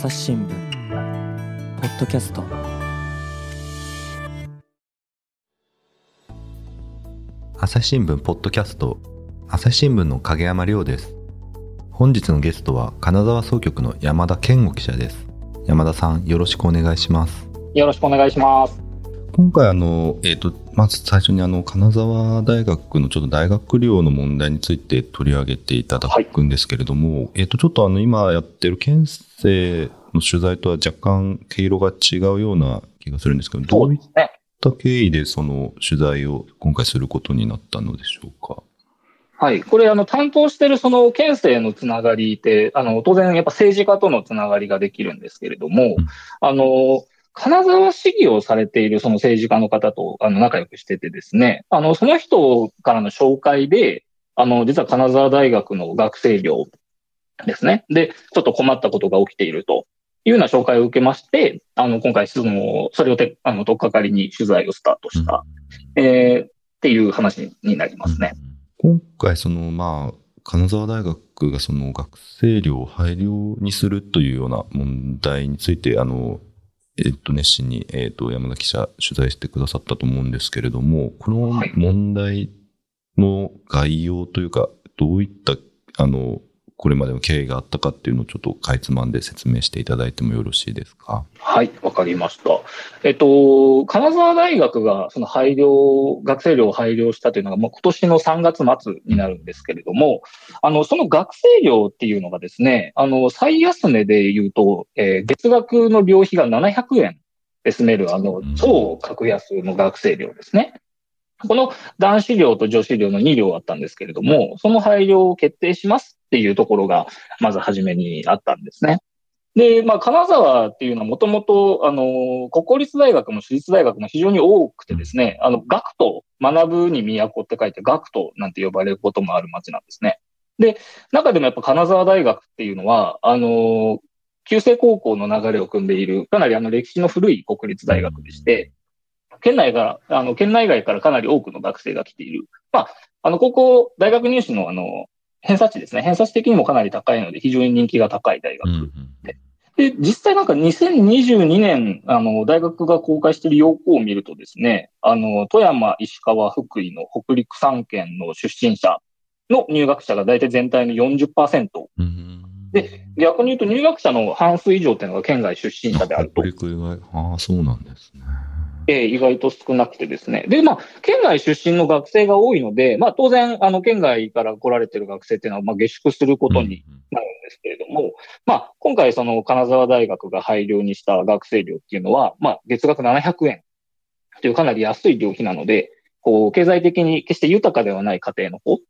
朝日新聞ポッドキャスト。朝日新聞ポッドキャスト。朝日新聞の影山亮です。本日のゲストは金沢総局の山田健吾記者です。山田さんよろしくお願いします。よろしくお願いします今回あの、えーと、まず最初にあの金沢大学のちょっと大学寮の問題について取り上げていただくんですけれども、はい、えーと、ちょっとあの今やってる県政の取材とは若干毛色が違うような気がするんですけど、どういった経緯でその取材を今回することになったのでしょうか？はい。これ、あの、担当してるその県政のつながりって、あの、当然やっぱ政治家とのつながりができるんですけれども、うん、あの、金沢市議をされているその政治家の方とあの仲良くしててですね、あの、その人からの紹介で、あの、実は金沢大学の学生寮ですね。で、ちょっと困ったことが起きているというような紹介を受けまして、あの、今回、その、それをて、あの、とっかかりに取材をスタートした、うん、えー、っていう話になりますね。うん、今回、その、まあ、金沢大学がその学生寮を廃寮にするというような問題について、あの、えっと、熱心に、えっと、山田記者取材してくださったと思うんですけれども、この問題の概要というか、どういった、あの、これまでの経緯があったかっていうのをちょっとかいつまんで説明していただいてもよろしいですか？はい、わかりました。えっと、金沢大学がその廃寮、学生寮を廃寮したというのが、まあ、今年の3月末になるんですけれども、あの、その学生寮っていうのがですね、あの、最安値で言うと、えー、月額の寮費が700円で住める、あの、超格安の学生寮ですね。この男子寮と女子寮の2寮あったんですけれども、その廃寮を決定しますっていうところが、まず初めにあったんですね。で、まあ、金沢っていうのはもともと、あの、国立大学も私立大学も非常に多くてですね、あの、学徒、学ぶに都って書いて学徒なんて呼ばれることもある街なんですね。で、中でもやっぱ金沢大学っていうのは、あの、旧制高校の流れを組んでいる、かなりあの歴史の古い国立大学でして、県内が、あの、県内外からかなり多くの学生が来ている。まあ、あの、高校、大学入試のあの、偏差値ですね。偏差値的にもかなり高いので、非常に人気が高い大学で。うんうんで、実際なんか2022年、あの、大学が公開している要項を見るとですね、あの、富山、石川、福井の北陸3県の出身者の入学者が大体全体の40%。うん、で、逆に言うと入学者の半数以上っていうのが県外出身者であると。北陸以外、ああ、そうなんですね。えー、意外と少なくてですね。で、まあ、県外出身の学生が多いので、まあ、当然、あの、県外から来られてる学生っていうのは、まあ、下宿することになるんですけれども、うんうん、まあ、今回、その、金沢大学が廃寮にした学生寮っていうのは、まあ、月額700円というかなり安い寮費なので、こう、経済的に決して豊かではない家庭の子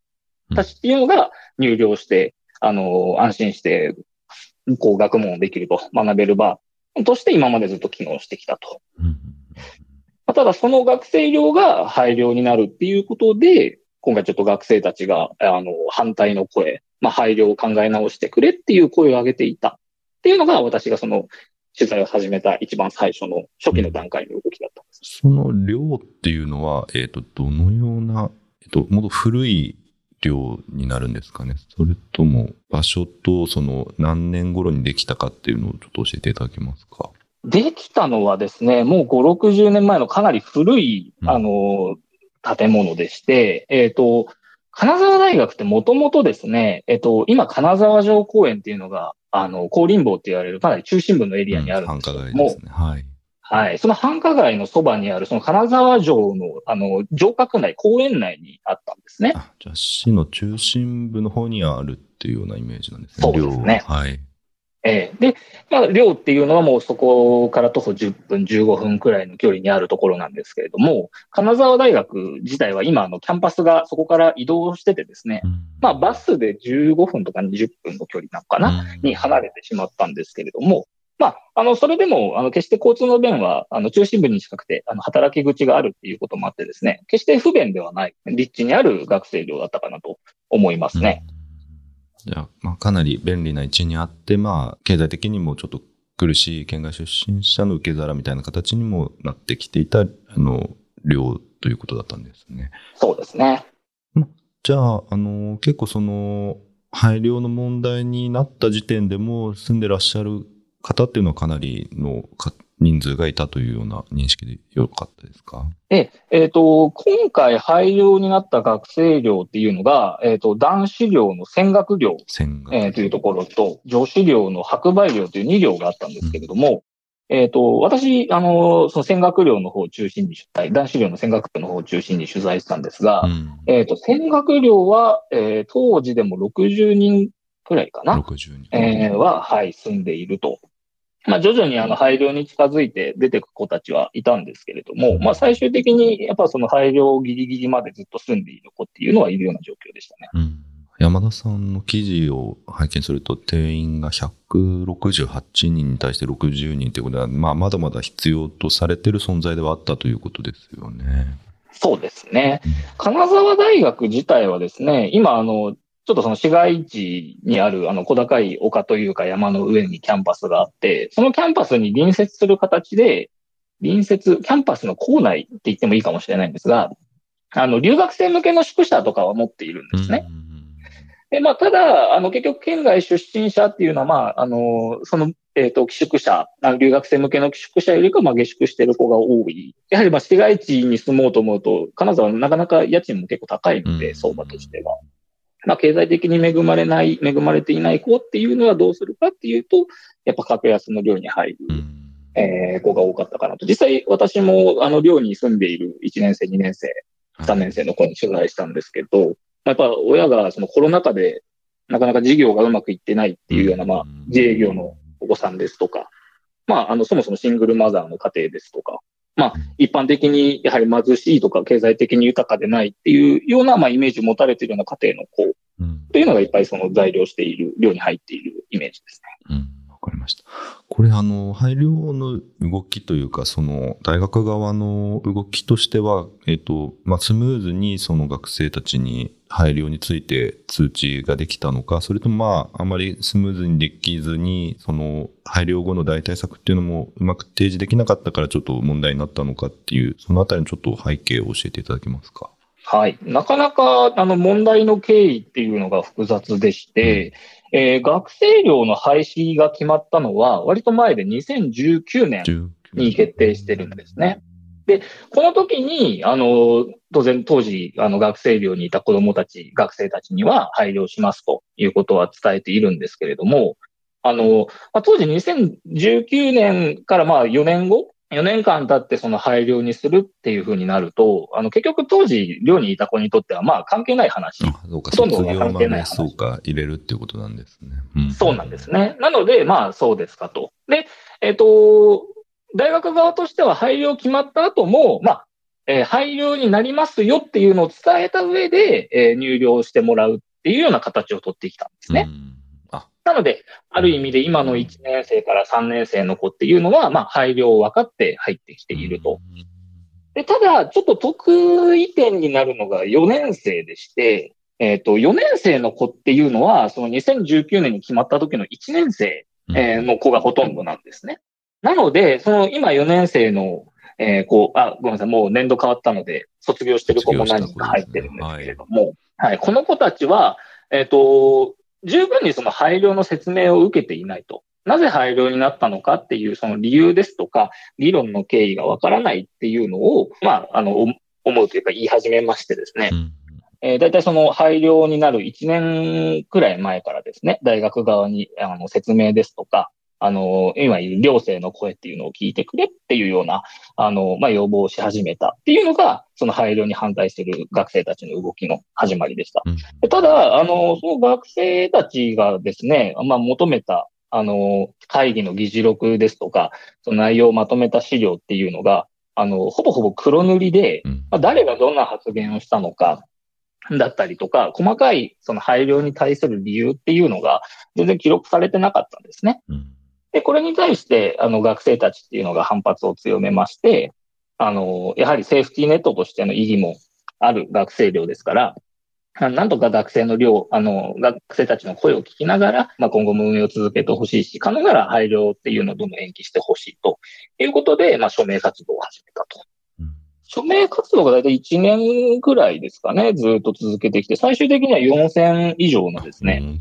たちっていうのが入寮して、あの、安心して、こう、学問をできると、学べる場として今までずっと機能してきたと。うんただその学生寮が廃寮になるっていうことで、今回ちょっと学生たちが、あの、反対の声、まあ、廃寮を考え直してくれっていう声を上げていた。っていうのが私がその取材を始めた一番最初の初期の段階の動きだったんです。その寮っていうのは、えっ、ー、と、どのような、えっ、ー、と、もっと古い寮になるんですかね？それとも場所とその何年頃にできたかっていうのをちょっと教えていただけますか？できたのはですね、もう5、60年前のかなり古い、あの、建物でして、えっ、ー、と、金沢大学ってもともとですね、えっ、ー、と、今、金沢城公園っていうのが、あの、高林坊って言われるかなり中心部のエリアにあるんですけども、うん、繁華街ですね。はい。はい。その繁華街のそばにある、その金沢城の、あの、城郭内、公園内にあったんですね。じゃあ、市の中心部の方にあるっていうようなイメージなんですね。そうですね。はい。えー、で、まあ、寮っていうのはもうそこから徒歩10分、15分くらいの距離にあるところなんですけれども、金沢大学自体は今、あの、キャンパスがそこから移動しててですね、うん、まあ、バスで15分とか20分の距離なのかな、うん、に離れてしまったんですけれども、まあ、あの、それでも、あの、決して交通の便は、あの、中心部に近くて、あの、働き口があるっていうこともあってですね、決して不便ではない、立地にある学生寮だったかなと思いますね。うんじゃあ、まあ、かなり便利な位置にあって、まあ、経済的にもちょっと苦しい県外出身者の受け皿みたいな形にもなってきていた、あの、量ということだったんですね。そうですね。じゃあ、あの、結構その、廃寮の問題になった時点でも住んでらっしゃる方っていうのはかなりのか人数がいたというような認識でよかったですか？で、えっ、と、今回廃寮になった学生寮っていうのが、えっ、と、男子寮の戦学寮、戦学えーというところと、女子寮の白梅寮という2寮があったんですけれども、えっ、と、私、あの、その戦学寮の方を中心に取材、男子寮の戦学寮の方を中心に取材したんですが、うん。えっ、と、戦学寮は、えー当時でも60人くらいかな、60人。えーは、はい、住んでいると。まあ、徐々にあの、廃寮に近づいて出てく子たちはいたんですけれども、まあ、最終的に、やっぱその廃寮ギリギリまでずっと住んでいる子っていうのはいるような状況でしたね。うん山田さんの記事を拝見すると、定員が168人に対して60人ということは、まあ、まだまだ必要とされている存在ではあったということですよね。そうですね。金沢大学自体はですね、今、あの、ちょっとその市街地にある、あの、小高い丘というか山の上にキャンパスがあって、そのキャンパスに隣接する形で、隣接、キャンパスの構内って言ってもいいかもしれないんですが、あの、留学生向けの宿舎とかは持っているんですね。うんで、まあ、ただ、あの、結局、県外出身者っていうのは、まあ、あの、その、えっ、と、寄宿舎、留学生向けの寄宿舎よりか、まあ、下宿してる子が多い。やはり、まあ、市街地に住もうと思うと、金沢はなかなか家賃も結構高いので、うん相場としては。まあ、経済的に恵まれない、恵まれていない子っていうのはどうするかっていうと、やっぱ格安の寮に入る、うん。えー子が多かったかなと。実際、私も、あの、寮に住んでいる1年生、2年生、3年生の子に取材したんですけど、まあやっぱ親がそのコロナ禍でなかなか事業がうまくいってないっていうような、まあうん、自営業のお子さんですとか、まあ、あの、そもそもシングルマザーの家庭ですとか、まあ、一般的にやはり貧しいとか経済的に豊かでないっていうような、まあ、イメージを持たれているような家庭の子というのがいっぱいその材料している、量に入っているイメージですね。うんかりました。これ、あの、配慮の動きというか、その、大学側の動きとしては、えっ、と、まあ、スムーズにその学生たちに配慮について通知ができたのか、それともまあ、あまりスムーズにできずに、その、配慮後の代替策っていうのもうまく提示できなかったからちょっと問題になったのかっていう、そのあたりのちょっと背景を教えていただけますか？はい。なかなか、あの、問題の経緯っていうのが複雑でして、えー学生寮の廃止が決まったのは、割と前で2019年19に決定してるんですね。この時に、あの、当然当時、あの、学生寮にいた子供たち、学生たちには配慮しますということは伝えているんですけれども、あの、まあ、当時2019年からまあ4年後、4年間経ってその配慮にするっていうふうになると、あの、結局当時寮にいた子にとってはまあ関係ない話。あそうか、ほとんど卒業関係ない話そうか、入れるっていうことなんですね。んそうなんですね。なので、まあ、そうですかと。で、えっ、と、大学側としては廃寮決まった後も、まあ、えー廃寮になりますよっていうのを伝えた上で、えー入寮してもらうっていうような形を取ってきたんですね。うんあ、なので、ある意味で今の1年生から3年生の子っていうのは、まあ、廃寮を分かって入ってきていると。。で、ただ、ちょっと特異点になるのが4年生でして、えっ、と、4年生の子っていうのは、その2019年に決まった時の1年生えーの子がほとんどなんですね。なので、その今4年生の、えー子、あ、ごめんなさい、もう年度変わったので、卒業してる子も何人か入ってるんですけれども、はい、この子たちは、えっ、と、十分にその廃寮の説明を受けていないと。なぜ廃寮になったのかっていうその理由ですとか、議論の経緯がわからないっていうのを、まあ、あの、お思うというか言い始めましてですね。うんえー、大体その廃寮になる1年くらい前からですね、大学側にあの説明ですとか、あの、今いる寮生の声っていうのを聞いてくれっていうような、あの、まあ、要望をし始めたっていうのが、その廃寮に反対している学生たちの動きの始まりでした。うんでただ、あの、その学生たちがですね、まあ、求めた、あの、会議の議事録ですとか、その内容をまとめた資料っていうのが、あの、ほぼほぼ黒塗りで、うんまあ、誰がどんな発言をしたのか、だったりとか、細かいその配慮に対する理由っていうのが全然記録されてなかったんですね。うんで、これに対して、あの、学生たちっていうのが反発を強めまして、あの、やはりセーフティーネットとしての意義もある学生寮ですから、なんとか学生の寮、あの、学生たちの声を聞きながら、まあ、今後も運営を続けてほしいし、可能なら配寮っていうのをどんどん延期してほしいということで、まあ、署名活動を始めたと。うん署名活動が大体1年くらいですかね、ずっと続けてきて、最終的には4000以上のですね、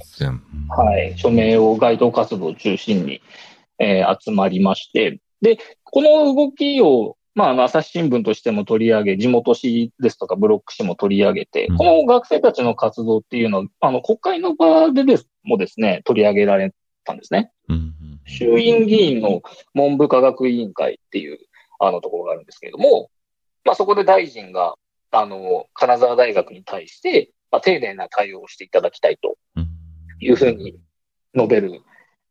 はい、署名を街頭活動を中心に、えー集まりまして、で、この動きを、まあ、あの、朝日新聞としても取り上げ、地元紙ですとかブロック紙も取り上げて、うん。この学生たちの活動っていうのは、あの、国会の場でですもですね、取り上げられたんですね。うんうん。衆院議員の文部科学委員会っていう、あの、ところがあるんですけれども、まあ、そこで大臣が、あの、金沢大学に対して、まあ、丁寧な対応をしていただきたいとうんいうふうに述べる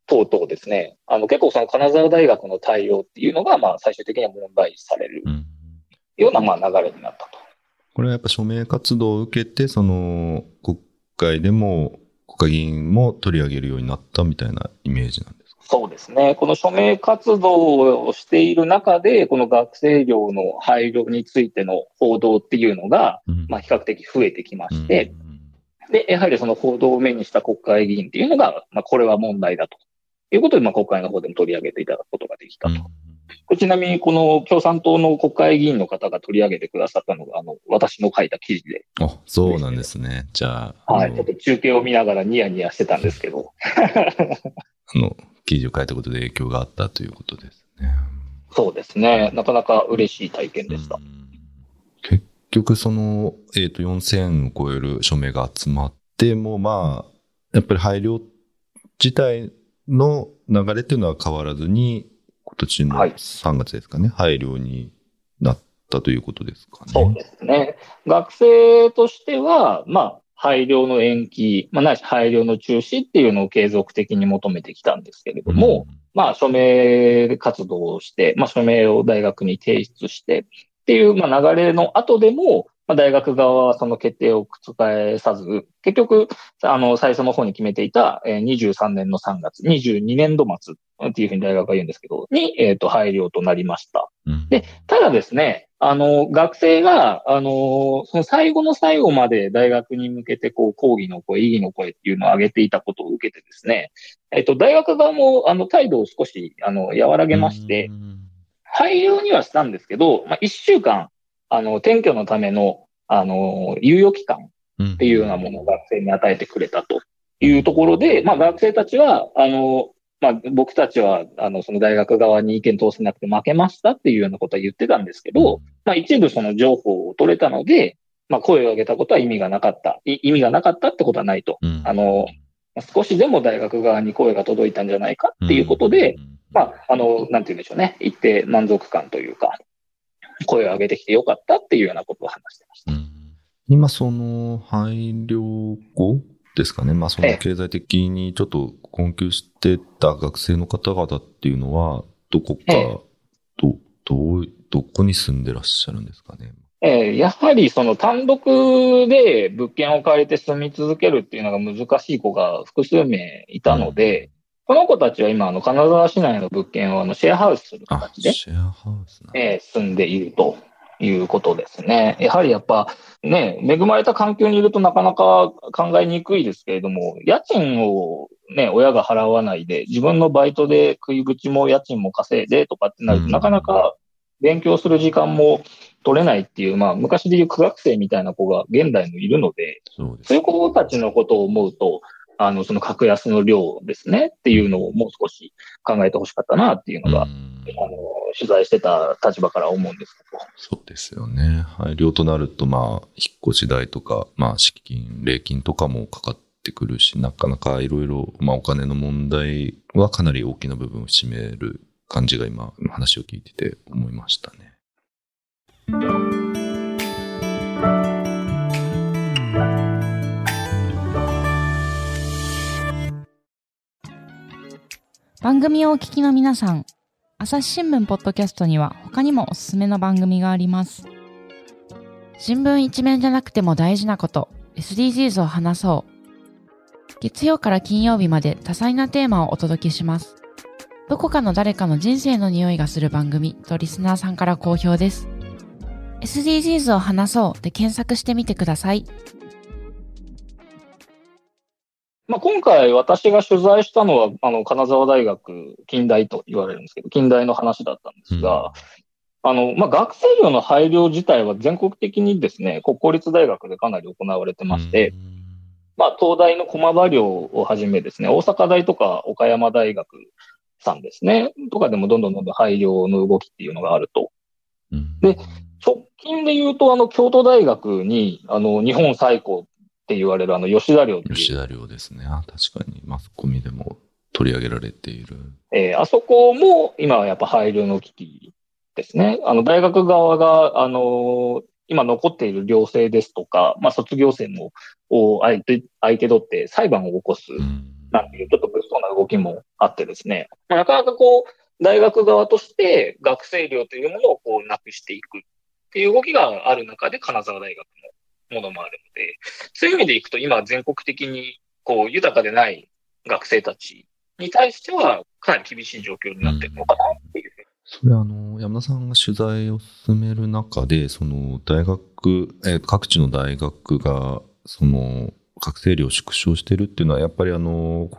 等々ですね。あの、結構その金沢大学の対応っていうのが、まあ、最終的には問題視されるうんような、まあ、流れになったと。これはやっぱ署名活動を受けて、その、国会でも、国会議員も取り上げるようになったみたいなイメージなんでそうですね。この署名活動をしている中で、この学生寮の配慮についての報道っていうのが、うんまあ、比較的増えてきまして、うんで、やはりその報道を目にした国会議員っていうのが、まあ、これは問題だということで、まあ、国会の方でも取り上げていただくことができたと。ちなみに、この共産党の国会議員の方が取り上げてくださったのが、あの、私の書いた記事で、あ、そうなんですね。じゃあ、はい、ちょっと中継を見ながらニヤニヤしてたんですけど、あの、記事を書いたことで影響があったということですね。そうですね。なかなか嬉しい体験でしたう。ん結局、その、えっ、と、4000を超える署名が集まっても、まあ、やっぱり配慮自体の流れっていうのは変わらずに、今年のはい3月ですかね、配慮になったということですかね。そうですね。学生としては、まあ、配慮の延期、まあ、ないし配慮の中止っていうのを継続的に求めてきたんですけれども、まあ、署名活動をして、まあ、署名を大学に提出してっていう、まあ、流れの後でも、まあ、大学側はその決定を覆さず、結局、あの、最初の方に決めていた、えー23年の3月、22年度末っていうふうに大学が言うんですけど、に、えっ、と、配慮となりました。うん。で、ただですね、あの、学生が、あの、その最後の最後まで大学に向けて、こう、抗議の声、異議の声っていうのを上げていたことを受けてですね、えっと、大学側も、あの、態度を少し、あの、和らげまして、、配慮にはしたんですけど、まあ、一週間、あの、転居のための、あの、猶予期間っっていうようなものを学生に与えてくれたというところで、まあ学生たちは、あの、まあ僕たちは、あの、その大学側に意見通せなくて負けましたっていうようなことは言ってたんですけど、まあ一部その情報を取れたので、まあ声を上げたことは意味がなかった。い意味がなかったってことはないと。うんあの、まあ少しでも大学側に声が届いたんじゃないかっていうことで、、まあ、あの、なんて言うんでしょうね。一定満足感というか、声を上げてきてよかったっていうようなことを話してました。うん今、その、配慮後ですかね。まあ、そのええ。経済的にちょっと困窮してた学生の方々っていうのは、どこか、ええ。ど、どう、どこに住んでらっしゃるんですかね。えーやはりその単独で物件を借りて住み続けるっていうのが難しい子が複数名いたので、この子たちは今、あの、金沢市内の物件をあのシェアハウスするあ、形で、シェアハウスえー住んでいるということですね。やはりやっぱね、恵まれた環境にいるとなかなか考えにくいですけれども、家賃をね、親が払わないで、自分のバイトで食い口も家賃も稼いでとかってなると、うんなかなか勉強する時間も取れないっていう、まあ昔でいう苦学生みたいな子が現代もいるので、そういう子たちのことを思うと、あの、その格安の量ですねっていうのをもう少し考えてほしかったなっていうのが、うんあの、取材してた立場から思うんですけど。そうですよね。配慮となると、まあ、引っ越し代とか、まあ、敷金、礼金とかもかかってくるし、なかなかいろいろ、まあ、お金の問題はかなり大きな部分を占める感じが今、話を聞いてて思いましたね。番組をお聞きの皆さん、朝日新聞ポッドキャストには他にもおすすめの番組があります。新聞一面じゃなくても大事なこと、SDGs を話そう。月曜から金曜日まで多彩なテーマをお届けします。どこかの誰かの人生の匂いがする番組とリスナーさんから好評です。SDGs を話そうで検索してみてください。まあ、今回私が取材したのは、あの、金沢大学近代と言われるんですけど、近代の話だったんですが、あの、まあ、学生寮の配慮自体は全国的にですね、国公立大学でかなり行われてまして、まあ、東大の駒場寮をはじめですね、大阪大とか岡山大学、さんですね。とかでもどんどんどんどん廃業の動きっていうのがあると。うんで直近で言うと、あの、京都大学に、あの、日本最高って言われるあの、吉田寮吉田寮ですね。あ確かにマスコミでも取り上げられている。えーあそこも今はやっぱ廃寮の危機ですね。あの、大学側が、あのー今残っている寮生ですとか、まあ、卒業生も、を相手、相手取って裁判を起こすうんなんていうちょっと物騒な動きもあってですね、まあなかなかこう、大学側として学生寮というものをこうなくしていくっていう動きがある中で金沢大学のものもあるので、そういう意味でいくと今全国的にこう豊かでない学生たちに対してはかなり厳しい状況になってるのかなっていう。それあの、山田さんが取材を進める中で、その大学、え各地の大学が、その学生寮を縮小してるっていうのは、やっぱりあの、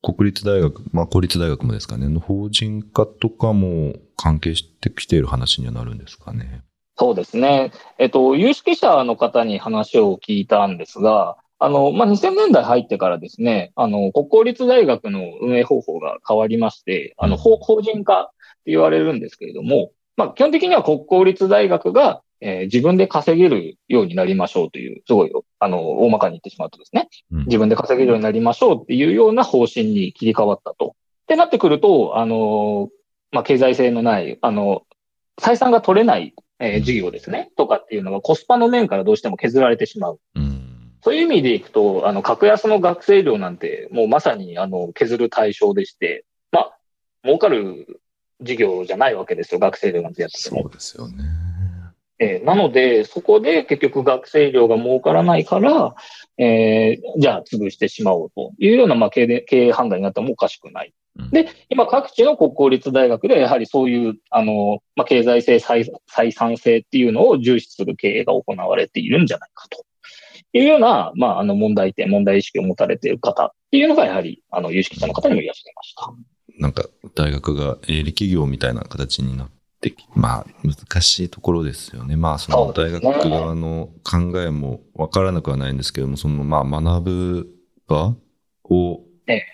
国立大学、まあ公立大学もですかね、の法人化とかも関係してきている話にはなるんですかね。そうですね。えっと、有識者の方に話を聞いたんですが、あの、まあ、2000年代入ってからですね、あの、国公立大学の運営方法が変わりまして、あの、法法人化って言われるんですけれども、まあ、基本的には国公立大学が、えー自分で稼げるようになりましょうという、すごい、あの、大まかに言ってしまうとですね、うん自分で稼げるようになりましょうっていうような方針に切り替わったと。ってなってくると、あの、まあ、経済性のない、あの、採算が取れない、えー事業ですね、とかっていうのはコスパの面からどうしても削られてしまう。うんそういう意味でいくと、あの、格安の学生寮なんて、もうまさに、あの、削る対象でして、まあ、儲かる事業じゃないわけですよ、学生寮なんてやってても。そうですよね。えーなので、そこで結局学生寮が儲からないから、えーじゃあ潰してしまおうというような、まあ、経営経営判断になってもおかしくない。うんで、今各地の国公立大学ではやはりそういう、あの、まあ、経済性、採採算性っていうのを重視する経営が行われているんじゃないかというような、まあ、あの問題点、問題意識を持たれている方っていうのがやはり、あの、有識者の方にもいらっしゃいました。なんか大学が営利企業みたいな形になってき、まあ難しいところですよね。まあその大学側の考えもわからなくはないんですけども、そのまあ学ぶ場をええ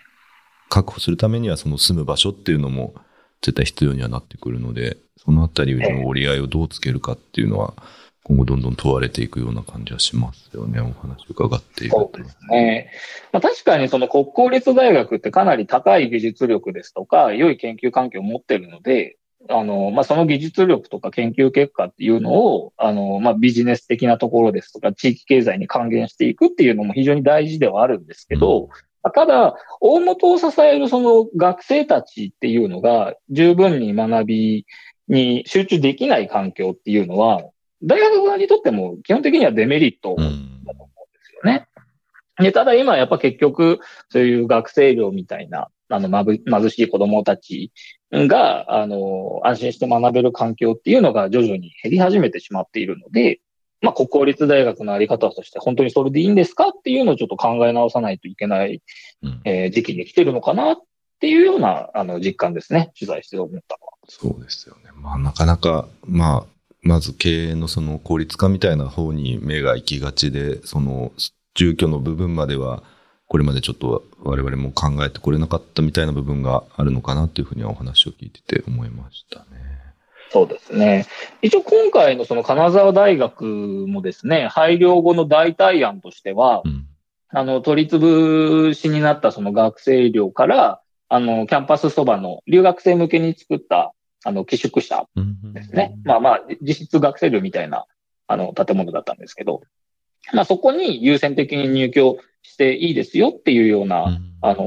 確保するためにはその住む場所っていうのも絶対必要にはなってくるので、そのあたりの折り合いをどうつけるかっていうのは今後どんどん問われていくような感じはしますよね。お話を伺っているとそう。ですね。まあ、確かにその国公立大学ってかなり高い技術力ですとか、良い研究環境を持ってるので、あの、まあ、その技術力とか研究結果っていうのを、あの、まあ、ビジネス的なところですとか、地域経済に還元していくっていうのも非常に大事ではあるんですけど、ただ、大元を支えるその学生たちっていうのが十分に学びに集中できない環境っていうのは、大学側にとっても基本的にはデメリットうん。だと思うんですよね。で、ただ今やっぱ結局、そういう学生寮みたいな、あの、まぶ、貧しい子供たちが、あの、安心して学べる環境っていうのが徐々に減り始めてしまっているので、まあ、国公立大学のあり方として本当にそれでいいんですかっていうのをちょっと考え直さないといけない、うんえー時期に来てるのかなっていうような、あの、実感ですね。取材して思ったのは。そうですよね。まあなかなか、まあ、まず経営のその効率化みたいな方に目が行きがちで、その住居の部分までは、これまでちょっと我々も考えてこれなかったみたいな部分があるのかなっていうふうにはお話を聞いてて思いましたね。そうですね。一応今回のその金沢大学もですね、廃業後の代替案としてはう、ん。あの、取り潰しになったその学生寮から、あの、キャンパスそばの留学生向けに作った、あの、寄宿舎うんですね。まあまあ、実質学生寮みたいな、あの、建物だったんですけど、まあそこに優先的に入居していいですよっていうような、うんあの、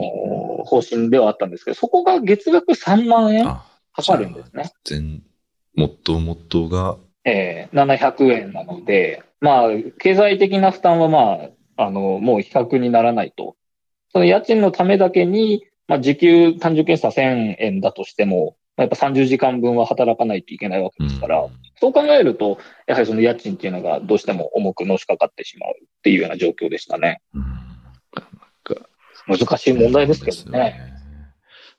方針ではあったんですけど、そこが月額3万円あかかるんですね。全、もっともっとが、えー、700円なので、まあ、経済的な負担はまあ、あの、もう比較にならないと。その家賃のためだけに、まあ、時給単純計算1000円だとしても、まあやっぱ30時間分は働かないといけないわけですから、うん。そう考えると、やはりその家賃っていうのがどうしても重くのしかかってしまうっていうような状況でしたね。うん。難しい問題ですけどね。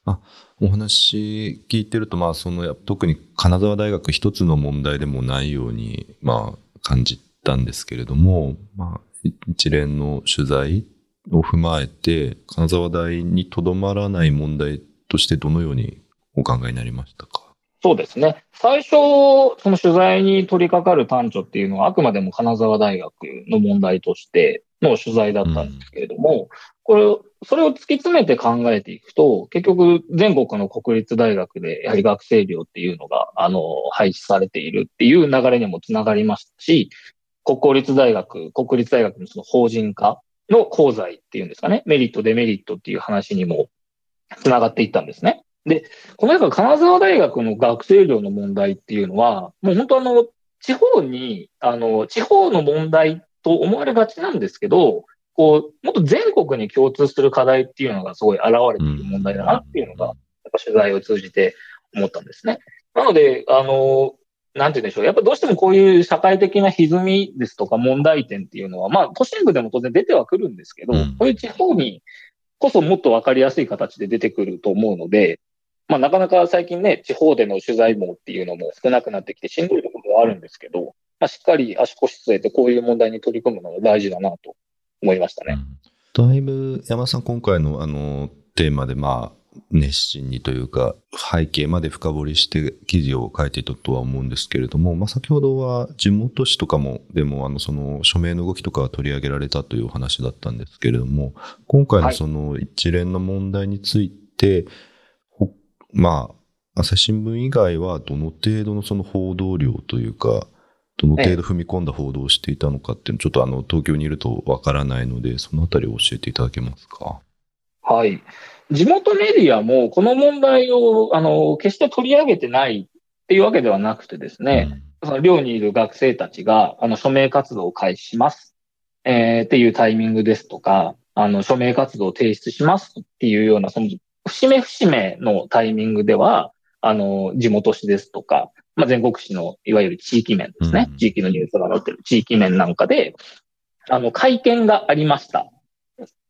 あお話聞いてると、まあ、そのや特に金沢大学一つの問題でもないように、まあ、感じたんですけれども、まあ、一連の取材を踏まえて、金沢大にとどまらない問題ととしてどのようにお考えになりましたか？そうですね。最初、その取材に取り掛かる単著っていうのは、あくまでも金沢大学の問題としての取材だったんですけれども、うん、これ、それを突き詰めて考えていくと、結局、全国の国立大学で、やはり学生寮っていうのが、あの、廃止されているっていう流れにもつながりましたし、国公立大学、国立大学のその法人化の功罪っていうんですかね、メリット、デメリットっていう話にもつながっていったんですね。で、このやっぱ金沢大学の学生寮の問題っていうのは、もう本当あの、地方に、あの、地方の問題と思われがちなんですけど、こう、もっと全国に共通する課題っていうのがすごい現れている問題だなっていうのが、やっぱ取材を通じて思ったんですね。なので、あの、なんて言うんでしょう。やっぱどうしてもこういう社会的な歪みですとか問題点っていうのは、まあ、都心部でも当然出てはくるんですけど、こういう地方にこそもっとわかりやすい形で出てくると思うので、まあ、なかなか最近ね、地方での取材網っていうのも少なくなってきてしんどいところもあるんですけど、まあ、しっかり足腰据えてこういう問題に取り組むのが大事だなと思いましたね。だいぶ山田さん今回のあのテーマでまあ熱心にというか背景まで深掘りして記事を書いていたとは思うんですけれども、まあ、先ほどは地元紙とかもでもあのその署名の動きとかが取り上げられたというお話だったんですけれども今回のその一連の問題について、はい、まあ朝日新聞以外はどの程度のその報道量というかどの程度踏み込んだ報道をしていたのかっていうのちょっとあの東京にいるとわからないのでそのあたりを教えていただけますか？はい。地元メディアもこの問題を、あの、決して取り上げてないっていうわけではなくてですね、うん、その寮にいる学生たちが、あの、署名活動を開始します。えー、っていうタイミングですとか、あの、署名活動を提出しますっていうような、その、節目節目のタイミングでは、あの、地元紙ですとか、まあ、全国紙のいわゆる地域面ですね。うん、地域のニュースが載ってる地域面なんかで、あの、会見がありました。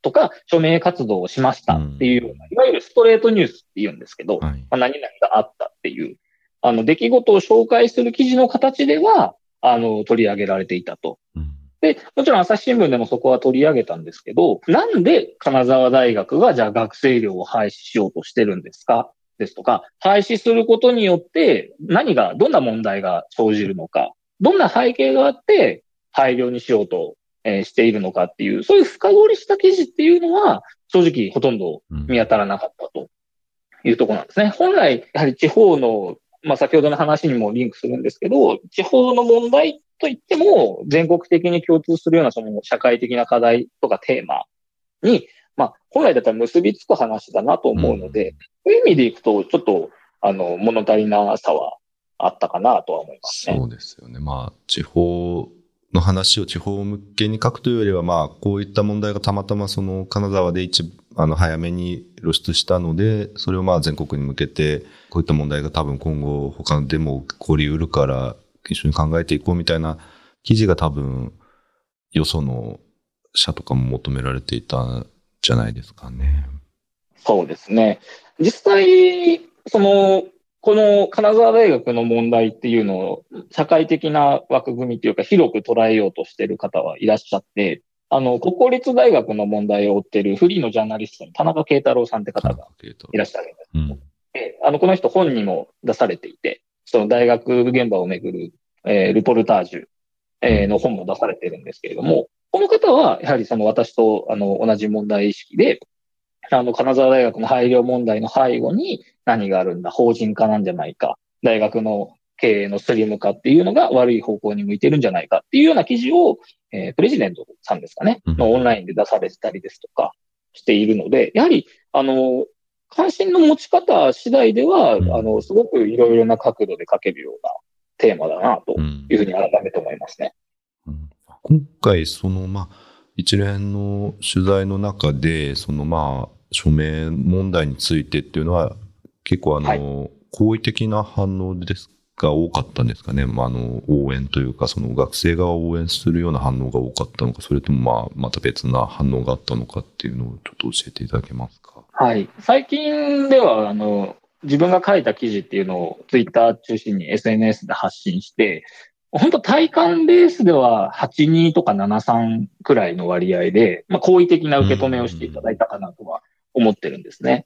とか、署名活動をしましたっていうような、うん、いわゆるストレートニュースって言うんですけど、はい、まあ、何々があったっていう、あの、出来事を紹介する記事の形では、あの、取り上げられていたと。うん、で、もちろん朝日新聞でもそこは取り上げたんですけど、なんで金沢大学がじゃあ学生寮を廃止しようとしてるんですかですとか、廃止することによって何が、どんな問題が生じるのか、どんな背景があって廃寮にしようとえー、しているのかっていう、そういう深掘りした記事っていうのは、正直ほとんど見当たらなかったというところなんですね。本来、やはり地方の、まあ先ほどの話にもリンクするんですけど、地方の問題といっても、全国的に共通するようなその社会的な課題とかテーマに、まあ本来だったら結びつく話だなと思うので、うん、そういう意味でいくと、ちょっと、あの、物足りなさはあったかなとは思いますね。そうですよね。まあ、地方の話を地方向けに書くというよりは、まあ、こういった問題がたまたまその金沢で一、あの、早めに露出したので、それをまあ全国に向けて、こういった問題が多分今後他でも起こりうるから、一緒に考えていこうみたいな記事が多分、よその社とかも求められていたんじゃないですかね。そうですね。実際、その、この金沢大学の問題っていうのを社会的な枠組みというか広く捉えようとしている方はいらっしゃって、あの、国公立大学の問題を追っているフリーのジャーナリストの田中慶太郎さんって方がいらっしゃるんです。うん、であの、この人本にも出されていて、その大学現場をめぐる、えー、ルポルタージュ、えー、の本も出されてるんですけれども、この方はやはりその私とあの同じ問題意識で、あの、金沢大学の配慮問題の背後に何があるんだ、法人化なんじゃないか、大学の経営のスリム化っていうのが悪い方向に向いてるんじゃないかっていうような記事を、えー、プレジデントさんですかね、のオンラインで出されてたりですとかしているので、やはり、あの、関心の持ち方次第では、あの、すごくいろいろな角度で書けるようなテーマだな、というふうに改めて思いますね。うん、今回、その、まあ、一連の取材の中で、そのまあ、署名問題についてっていうのは、結構あの、はい、好意的な反応ですが多かったんですかね？まあ、あの、応援というか、その学生が応援するような反応が多かったのか、それともまあ、また別な反応があったのかっていうのをちょっと教えていただけますか？はい。最近では、あの、自分が書いた記事っていうのをツイッター中心に SNS で発信して、本当体感ベースでは82とか73くらいの割合で、まあ、好意的な受け止めをしていただいたかなとは思ってるんですね。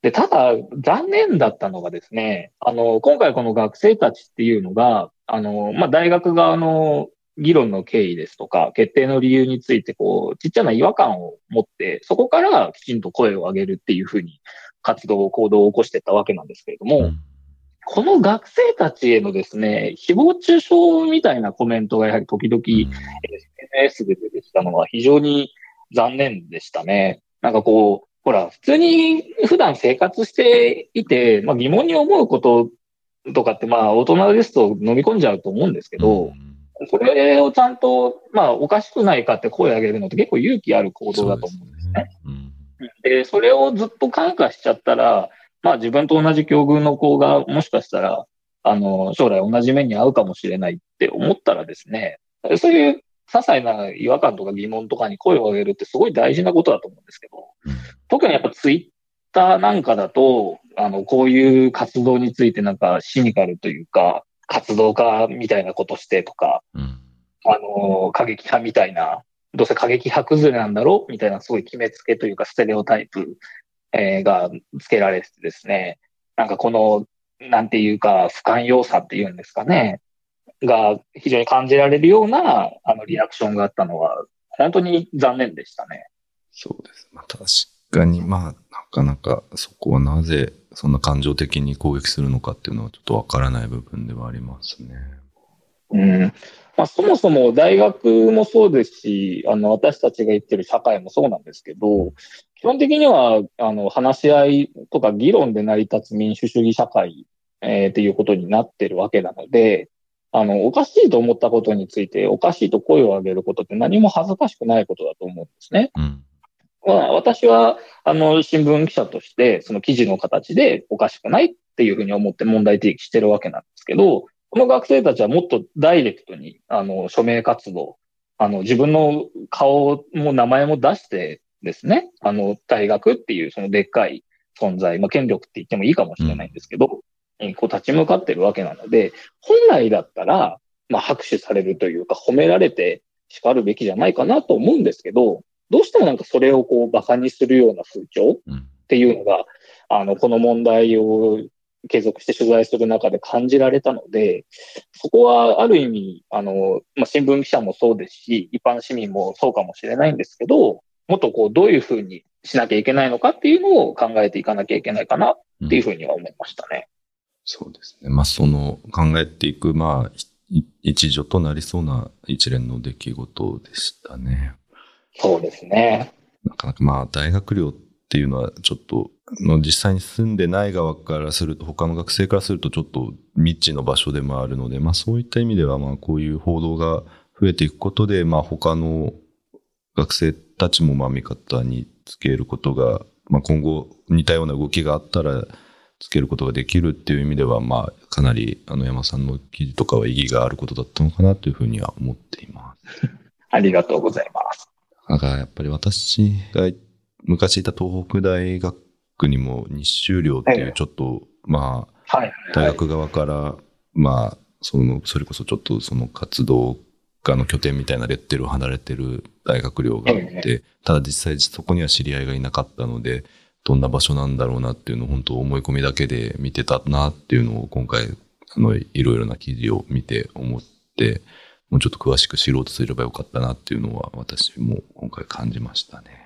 で、ただ、残念だったのがですね、あの、今回この学生たちっていうのが、あの、まあ、大学側の議論の経緯ですとか、決定の理由について、こう、ちっちゃな違和感を持って、そこからきちんと声を上げるっていうふうに活動、行動を起こしていったわけなんですけれども、うんこの学生たちへのですね、誹謗中傷みたいなコメントがやはり時々 SNS で出てきたのは非常に残念でしたね。なんかこう、ほら、普通に普段生活していて、まあ疑問に思うこととかってまあ大人ですと飲み込んじゃうと思うんですけど、それをちゃんと、まあおかしくないかって声を上げるのって結構勇気ある行動だと思うんですね。で、それをずっと感化しちゃったら、まあ自分と同じ境遇の子がもしかしたら、あの、将来同じ目に遭うかもしれないって思ったらですね、そういう些細な違和感とか疑問とかに声を上げるってすごい大事なことだと思うんですけど、特にやっぱツイッターなんかだと、あの、こういう活動についてなんかシニカルというか、活動家みたいなことしてとか、うん、あの、過激派みたいな、どうせ過激派崩れなんだろうみたいなすごい決めつけというかステレオタイプえー、がつけられてですね、なんかこの、なんていうか、不寛容さっていうんですかね、が非常に感じられるような、あの、リアクションがあったのは、本当に残念でしたね。そうです。まあ、確かに、まあ、なかなかそこはなぜそんな感情的に攻撃するのかっていうのはちょっとわからない部分ではありますね。うん。まあ、そもそも大学もそうですし、あの、私たちが言ってる社会もそうなんですけど、基本的には、あの、話し合いとか議論で成り立つ民主主義社会、えー、っていうことになってるわけなので、あの、おかしいと思ったことについて、おかしいと声を上げることって何も恥ずかしくないことだと思うんですね。うんまあ、私は、あの、新聞記者として、その記事の形でおかしくないっていうふうに思って問題提起してるわけなんですけど、この学生たちはもっとダイレクトに、あの、署名活動、あの、自分の顔も名前も出してですね。あの、大学っていうそのでっかい存在、まあ、権力って言ってもいいかもしれないんですけど、うん、こう立ち向かってるわけなので、本来だったら、まあ、拍手されるというか、褒められて叱るべきじゃないかなと思うんですけど、どうしてもなんかそれをこう馬鹿にするような風潮っていうのが、うん、あの、この問題を継続して取材する中で感じられたので、そこはある意味、あの、まあ、新聞記者もそうですし、一般市民もそうかもしれないんですけど、もっとこう、どういうふうにしなきゃいけないのかっていうのを考えていかなきゃいけないかなっていうふうには思いましたね。うん、そうですね。まあ、その考えていく、まあ、一助となりそうな一連の出来事でしたね。そうですね。なかなかまあ、大学寮っていうのはちょっと、の実際に住んでない側からすると、他の学生からするとちょっと未知の場所でもあるので、まあそういった意味では、まあこういう報道が増えていくことで、まあ他の学生たちもまあ味方につけることが、まあ、今後似たような動きがあったらつけることができるっていう意味では、まあ、かなりあの山さんの記事とかは意義があることだったのかなというふうには思っています。ありがとうございます。なんかやっぱり私が昔いた東北大学にも日修寮っていうちょっと、まあ、大学側から、まあ、その、それこそちょっとその活動家の拠点みたいなレッテルを離れてる大学寮があって、ただ実際そこには知り合いがいなかったので、どんな場所なんだろうなっていうのを本当思い込みだけで見てたなっていうのを今回、あの、いろいろな記事を見て思って、もうちょっと詳しく知ろうとすればよかったなっていうのは私も今回感じましたね。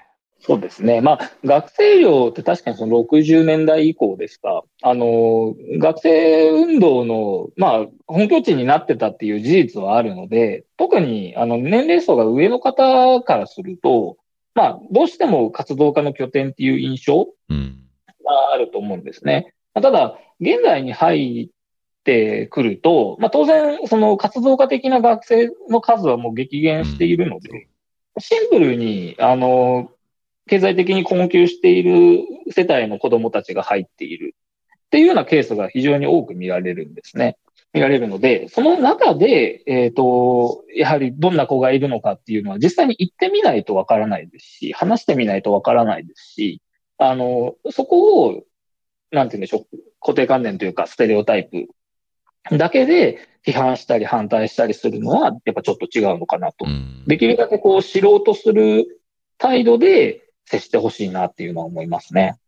そうですね。まあ、学生寮って確かにその60年代以降ですか。あの、学生運動の、まあ、本拠地になってたっていう事実はあるので、特に、あの、年齢層が上の方からすると、まあ、どうしても活動家の拠点っていう印象があると思うんですね。うん、ただ、現代に入ってくると、まあ、当然、その活動家的な学生の数はもう激減しているので、うんシンプルに、あの、経済的に困窮している世帯の子供たちが入っているっていうようなケースが非常に多く見られるんですね。見られるので、その中で、えっ、ー、と、やはりどんな子がいるのかっていうのは実際に行ってみないとわからないですし、話してみないとわからないですし、あの、そこを、なんて言うんでしょう、固定観念というかステレオタイプだけで批判したり反対したりするのは、やっぱちょっと違うのかなと。できるだけこう知ろうとする態度で、接してほしいなっていうのは思いますね。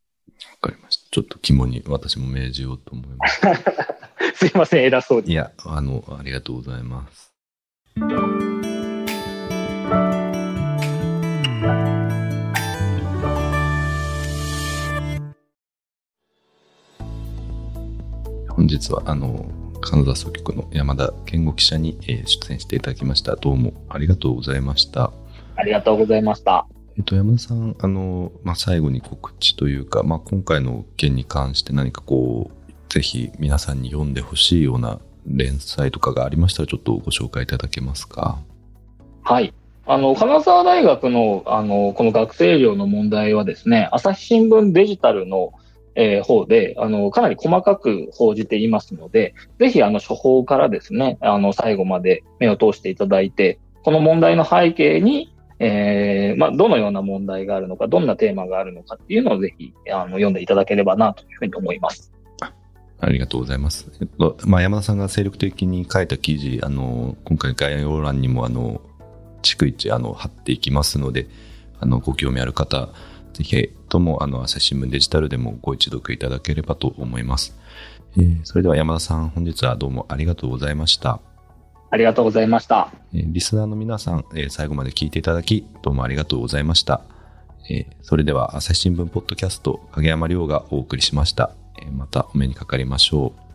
わかりました。ちょっと肝に私も命じようと思います。すいません、偉そうに。いや、あの、ありがとうございます。本日は、あの、金沢総局の山田健吾記者に、えー出演していただきました。どうもありがとうございました。ありがとうございました。えっと、山田さん、あの、まあ、最後に告知というか、まあ、今回の件に関して何かこう、ぜひ皆さんに読んでほしいような連載とかがありましたら、ちょっとご紹介いただけますか？はい。あの、金沢大学の、あの、この学生寮の問題はですね、朝日新聞デジタルの、えー方で、あの、かなり細かく報じていますので、ぜひ、あの、処方からですね、あの、最後まで目を通していただいて、この問題の背景に、えーまあ、どのような問題があるのか、どんなテーマがあるのかっていうのをぜひ、あの、読んでいただければな、というふうに思います。ありがとうございます。えっと、まあ、山田さんが精力的に書いた記事、あの、今回概要欄にも、あの、逐一、あの、貼っていきますので、あの、ご興味ある方、ぜひとも、あの、朝日新聞デジタルでもご一読いただければと思います。えーそれでは山田さん、本日はどうもありがとうございました。ありがとうございました。えーリスナーの皆さん、えー最後まで聞いていただき、どうもありがとうございました。えーそれでは、朝日新聞ポッドキャスト、影山亮がお送りしました。えーまたお目にかかりましょう。